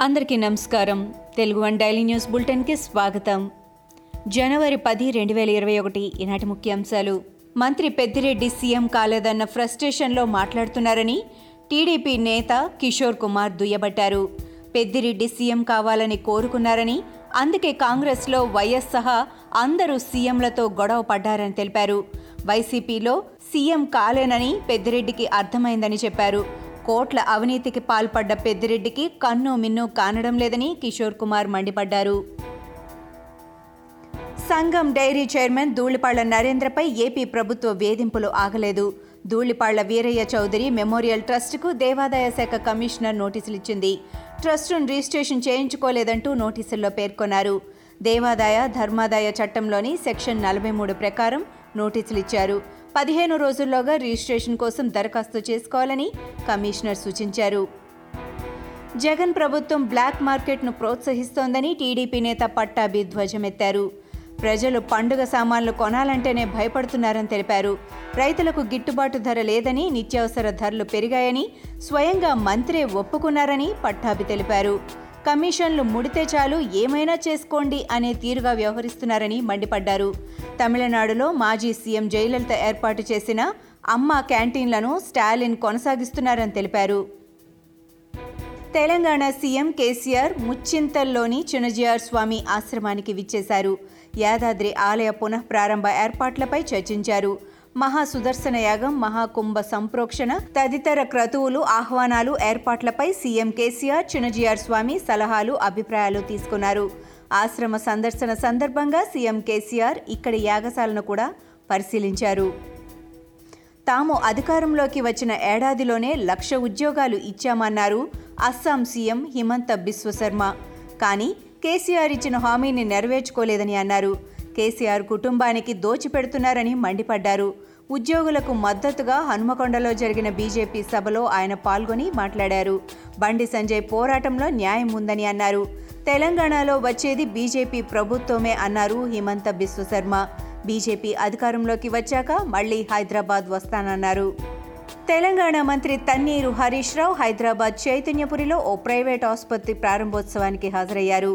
అందరికీ నమస్కారం. Telugu one daily news బులెటిన్కి స్వాగతం. జనవరి పది రెండు వేల ఇరవై ఒకటి ఈనాటి ముఖ్యాంశాలు. మంత్రి పెద్దిరెడ్డి సీఎం కాలేదన్న ఫ్రస్ట్రేషన్లో మాట్లాడుతున్నారని టీడీపీ నేత కిషోర్ కుమార్ దుయ్యబట్టారు. పెద్దిరెడ్డి సీఎం కావాలని కోరుకున్నారని అందుకే కాంగ్రెస్లో వైఎస్ సహా అందరూ సీఎంలతో గొడవ పడ్డారని తెలిపారు. వైసీపీలో సీఎం కాలేనని పెద్దిరెడ్డికి అర్థమైందని చెప్పారు. కోట్ల అవినీతికి పాల్పడ్డ పెద్దిరెడ్డికి కన్ను మిన్ను కానడం లేదని కిషోర్ కుమార్ మండిపడ్డారు. సంఘం డైరీ చైర్మన్ ధూళిపాళ్ళ నరేంద్రపై ఏపీ ప్రభుత్వ వేధింపులు ఆగలేదు. ధూళిపాళ్ళ వీరయ్య చౌదరి మెమోరియల్ ట్రస్టుకు దేవాదాయ శాఖ కమిషనర్ నోటీసులు ఇచ్చింది ట్రస్టును రిజిస్ట్రేషన్ చేయించుకోలేదంటూ నోటీసుల్లో పేర్కొన్నారు. దేవాదాయ ధర్మాదాయ చట్టంలోని సెక్షన్ నలభై మూడు ప్రకారం నోటీసులు ఇచ్చారు పదిహేను రోజుల్లోగా రిజిస్ట్రేషన్ కోసం దరఖాస్తు చేసుకోవాలని కమిషనర్ సూచించారు. జగన్ ప్రభుత్వం బ్లాక్ మార్కెట్ను ప్రోత్సహిస్తోందని టీడీపీ నేత పట్టాభి ధ్వజమెత్తారు. ప్రజలు పండుగ సామాన్లు కొనాలంటేనే భయపడుతున్నారని తెలిపారు. రైతులకు గిట్టుబాటు ధర లేదని నిత్యావసర ధరలు పెరిగాయని స్వయంగా మంత్రే ఒప్పుకున్నారని పట్టాభి తెలిపారు. కమిషన్లు ముడితే చాలు ఏమైనా చేసుకోండి అనే తీరుగా వ్యవహరిస్తున్నారని మండిపడ్డారు. తమిళనాడులో మాజీ సీఎం జయలలిత ఏర్పాటు చేసిన అమ్మ క్యాంటీన్లను స్టాలిన్ కొనసాగిస్తున్నారని తెలిపారు. తెలంగాణ సీఎం కేసీఆర్ ముచ్చింతల్లోని చినజియార్ స్వామి ఆశ్రమానికి విచ్చేశారు. యాదాద్రి ఆలయ పునఃప్రారంభ ఏర్పాట్లపై చర్చించారు. మహా సుదర్శన యాగం మహాకుంభ సంప్రోక్షణ తదితర క్రతువులు ఆహ్వానాలు ఏర్పాట్లపై సీఎం కేసీఆర్ చినజియార్ స్వామి సలహాలు అభిప్రాయాలు తీసుకున్నారు. ఆశ్రమ సందర్శన సందర్భంగా సీఎం కేసీఆర్ ఇక్కడి యాగశాలను కూడా పరిశీలించారు. తాము అధికారంలోకి వచ్చిన ఏడాదిలోనే లక్ష ఉద్యోగాలు ఇచ్చామన్నారు అస్సాం సీఎం హిమంత బిశ్వశర్మ. కానీ కేసీఆర్ ఇచ్చిన హామీని నెరవేర్చుకోలేదని అన్నారు. కేసీఆర్ కుటుంబానికి దోచిపెడుతున్నారని మండిపడ్డారు. ఉద్యోగులకు మద్దతుగా హనుమకొండలో జరిగిన బీజేపీ సభలో ఆయన పాల్గొని మాట్లాడారు. బండి సంజయ్ పోరాటంలో న్యాయం ఉందని అన్నారు. తెలంగాణలో వచ్చేది బీజేపీ ప్రభుత్వమే అన్నారు హిమంత బిశ్వశర్మ బీజేపీ అధికారంలోకి వచ్చాక మళ్ళీ హైదరాబాద్ వస్తానన్నారు. తెలంగాణ మంత్రి తన్నీరు హరీష్ రావు హైదరాబాద్ చైతన్యపురిలో ఓ ప్రైవేట్ ఆసుపత్రి ప్రారంభోత్సవానికి హాజరయ్యారు.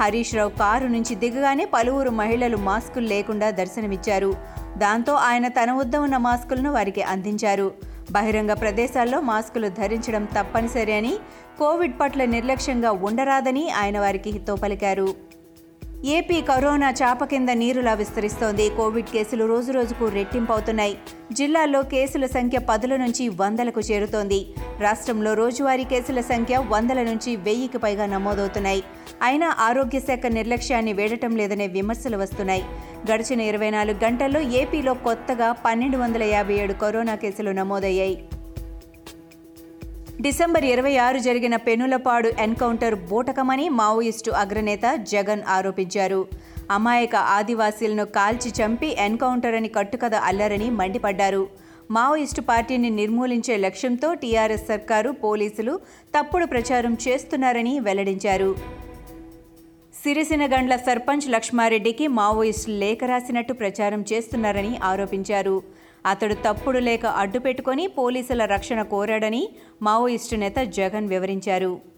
హరీష్ రావు కారు నుంచి దిగగానే పలువురు మహిళలు మాస్కులు లేకుండా దర్శనమిచ్చారు. దాంతో ఆయన తన వద్ద ఉన్న మాస్కులను వారికి అందించారు. బహిరంగ ప్రదేశాల్లో మాస్కులు ధరించడం తప్పనిసరి అని కోవిడ్ పట్ల నిర్లక్ష్యంగా ఉండరాదని ఆయన వారికి హితో పలికారు ఏపీ కరోనా చాప కింద నీరులా విస్తరిస్తోంది. కోవిడ్ కేసులు రోజురోజుకు రెట్టింపవుతున్నాయి. జిల్లాల్లో కేసుల సంఖ్య పదుల నుంచి వందలకు చేరుతోంది. రాష్ట్రంలో రోజువారీ కేసుల సంఖ్య వందల నుంచి వెయ్యికి పైగా నమోదవుతున్నాయి. అయినా ఆరోగ్య శాఖ నిర్లక్ష్యాన్ని వేడటం లేదనే విమర్శలు వస్తున్నాయి. గడిచిన ఇరవై నాలుగు గంటల్లో ఏపీలో కొత్తగా పన్నెండు వందల యాభై ఏడు కరోనా కేసులు నమోదయ్యాయి. డిసెంబర్ ఇరవై ఆరు జరిగిన పెనులపాడు ఎన్కౌంటర్ బూటకమని మావోయిస్టు అగ్రనేత జగన్ ఆరోపించారు. అమాయక ఆదివాసీలను కాల్చి చంపి ఎన్కౌంటర్ అని కట్టుకథ అల్లరని మండిపడ్డారు. మావోయిస్టు పార్టీని నిర్మూలించే లక్ష్యంతో టీఆర్ఎస్ సర్కారు పోలీసులు తప్పుడు ప్రచారం చేస్తున్నారని వెల్లడించారు. సిరిసినగండ్ల సర్పంచ్ లక్ష్మారెడ్డికి మావోయిస్టులు లేఖ రాసినట్టు ప్రచారం చేస్తున్నారని ఆరోపించారు. అతడు తప్పుడు లేక అడ్డుపెట్టుకొని పోలీసుల రక్షణ కోరాడని మావోయిస్టు నేత జగన్ వివరించారు.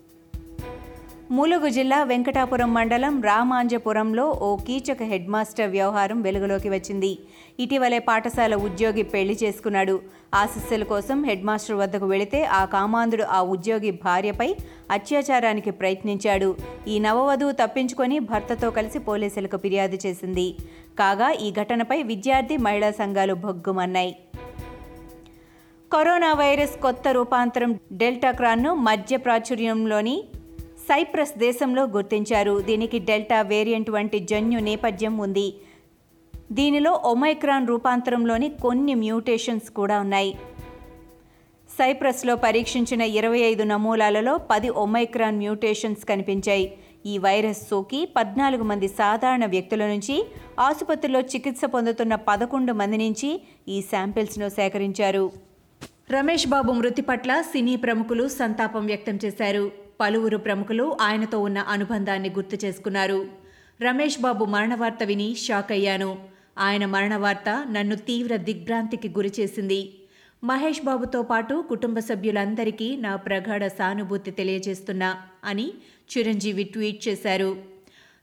ములుగు జిల్లా వెంకటాపురం మండలం రామాంజపురంలో ఓ కీచక హెడ్ మాస్టర్ వ్యవహారం వెలుగులోకి వచ్చింది. ఇటీవలే పాఠశాల ఉద్యోగి పెళ్ళి చేసుకున్నాడు. ఆశస్సుల కోసం హెడ్ మాస్టర్ వద్దకు వెళితే ఆ కామాంధుడు ఆ ఉద్యోగి భార్యపై అత్యాచారానికి ప్రయత్నించాడు. ఈ నవవధువు తప్పించుకొని భర్తతో కలిసి పోలీసులకు ఫిర్యాదు చేసింది. కాగా ఈ ఘటనపై విద్యార్థి మహిళా సంఘాలు భగ్గుమన్నాయి. కరోనా వైరస్ కొత్త రూపాంతరం డెల్టా క్రాన్ను మధ్య ప్రాచుర్యంలోని సైప్రస్ దేశంలో గుర్తించారు. దీనికి డెల్టా వేరియంట్ వంటి జన్యు నేపథ్యం ఉంది. దీనిలో ఒమైక్రాన్ రూపాంతరంలోని కొన్ని మ్యూటేషన్స్ కూడా ఉన్నాయి. సైప్రస్లో పరీక్షించిన ఇరవై ఐదు నమూనాలలో పది ఒమైక్రాన్ మ్యూటేషన్స్ కనిపించాయి. ఈ వైరస్ సోకి పద్నాలుగు మంది సాధారణ వ్యక్తుల నుంచి ఆసుపత్రిలో చికిత్స పొందుతున్న పదకొండు మంది నుంచి ఈ శాంపిల్స్ను సేకరించారు. రమేష్ బాబు మృతి పట్ల సినీ ప్రముఖులు సంతాపం వ్యక్తం చేశారు. పలువురు ప్రముఖులు ఆయనతో ఉన్న అనుబంధాన్ని గుర్తు చేసుకున్నారు. రమేష్ బాబు మరణవార్త విని షాక్ అయ్యాను. ఆయన మరణ వార్త నన్ను తీవ్ర దిగ్భ్రాంతికి గురిచేసింది మహేష్ బాబుతో పాటు కుటుంబ సభ్యులందరికీ నా ప్రగాఢ సానుభూతి తెలియజేస్తున్నా అని చిరంజీవి ట్వీట్ చేశారు.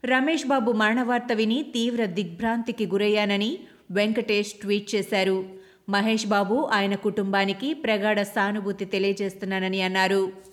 రమేష్ బాబు మరణ వార్త విని తీవ్ర దిగ్భ్రాంతికి గురయ్యానని వెంకటేష్ ట్వీట్ చేశారు. మహేష్ బాబు ఆయన కుటుంబానికి ప్రగాఢ సానుభూతి తెలియజేస్తున్నానని అన్నారు.